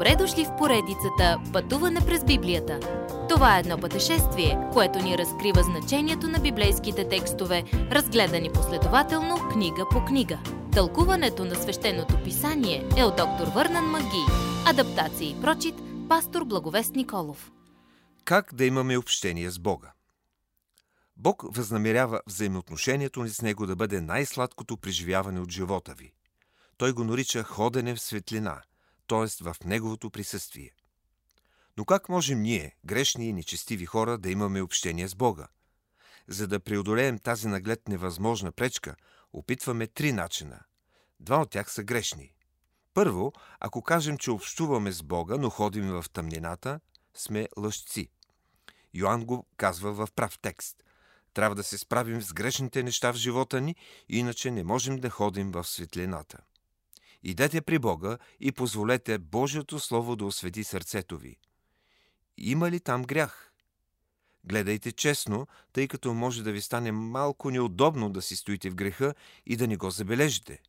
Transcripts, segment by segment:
Добре дошли в поредицата Пътуване през Библията. Това е едно пътешествие, което ни разкрива значението на библейските текстове, разгледани последователно книга по книга. Тълкуването на свещеното писание е от доктор Върнан Маги. Адаптация и прочит, пастор Благовест Николов. Как да имаме общение с Бога? Бог възнамерява взаимоотношението ни с Него да бъде най-сладкото преживяване от живота ви. Той го нарича ходене в светлина, т.е. в Неговото присъствие. Но как можем ние, грешни и нечестиви хора, да имаме общение с Бога? За да преодолеем тази наглед невъзможна пречка, опитваме три начина. Два от тях са грешни. Първо, ако кажем, че общуваме с Бога, но ходим в тъмнината, сме лъжци. Йоанн го казва в прав текст. Трябва да се справим с грешните неща в живота ни, иначе не можем да ходим в светлината. Идете при Бога и позволете Божието Слово да освети сърцето ви. Има ли там грях? Гледайте честно, тъй като може да ви стане малко неудобно да си стоите в греха и да не го забележите.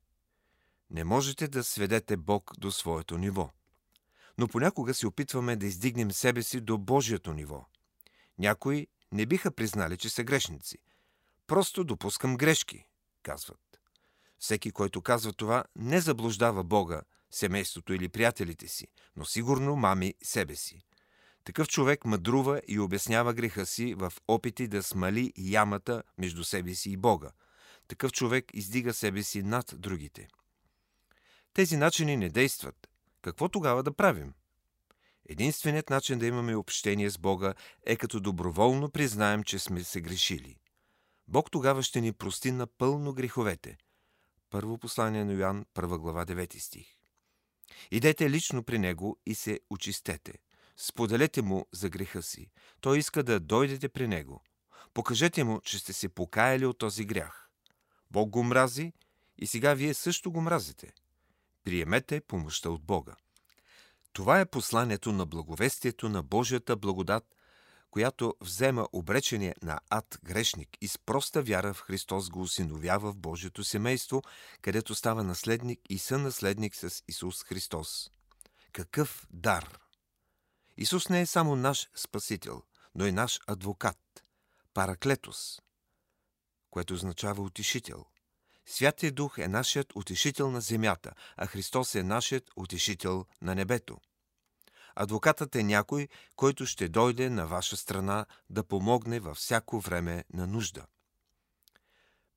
Не можете да сведете Бог до своето ниво. Но понякога се опитваме да издигнем себе си до Божието ниво. Някои не биха признали, че са грешници. Просто допускам грешки, казват. Всеки, който казва това, не заблуждава Бога, семейството или приятелите си, но сигурно мами себе си. Такъв човек мъдрува и обяснява греха си в опити да смали ямата между себе си и Бога. Такъв човек издига себе си над другите. Тези начини не действат. Какво тогава да правим? Единственият начин да имаме общение с Бога е като доброволно признаем, че сме се грешили. Бог тогава ще ни прости напълно греховете – първо послание на Йоан, първа глава, 9 стих. Идете лично при него и се очистете. Споделете му за греха си. Той иска да дойдете при него. Покажете му, че сте се покаяли от този грях. Бог го мрази и сега вие също го мразите. Приемете помощта от Бога. Това е посланието на благовестието на Божията благодат която взема обречение на ад грешник и с проста вяра в Христос го осиновява в Божието семейство, където става наследник и сънаследник с Исус Христос. Какъв дар! Исус не е само наш Спасител, но и наш адвокат, параклетос, което означава утешител. Святия Дух е нашият утешител на земята, а Христос е нашият утешител на небето. Адвокатът е някой, който ще дойде на ваша страна да помогне във всяко време на нужда.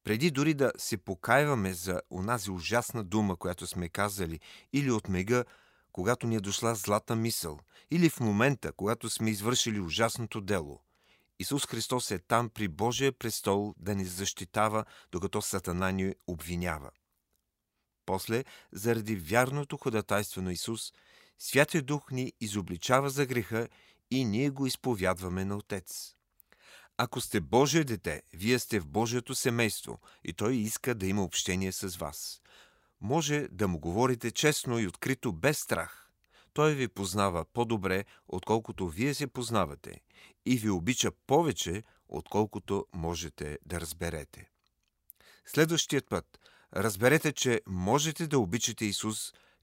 Преди дори да се покаиваме за онази ужасна дума, която сме казали, или от мега, когато ни е дошла злата мисъл, или в момента, когато сме извършили ужасното дело. Исус Христос е там при Божия престол да ни защитава, докато Сатана ни обвинява. После, заради вярното ходатайство на Исус, Святия Дух ни изобличава за греха и ние го изповядваме на Отец. Ако сте Божие дете, вие сте в Божието семейство и Той иска да има общение с вас. Може да му говорите честно и открито без страх. Той ви познава по-добре, отколкото вие се познавате и ви обича повече, отколкото можете да разберете. Следващият път разберете, че можете да обичате Исус –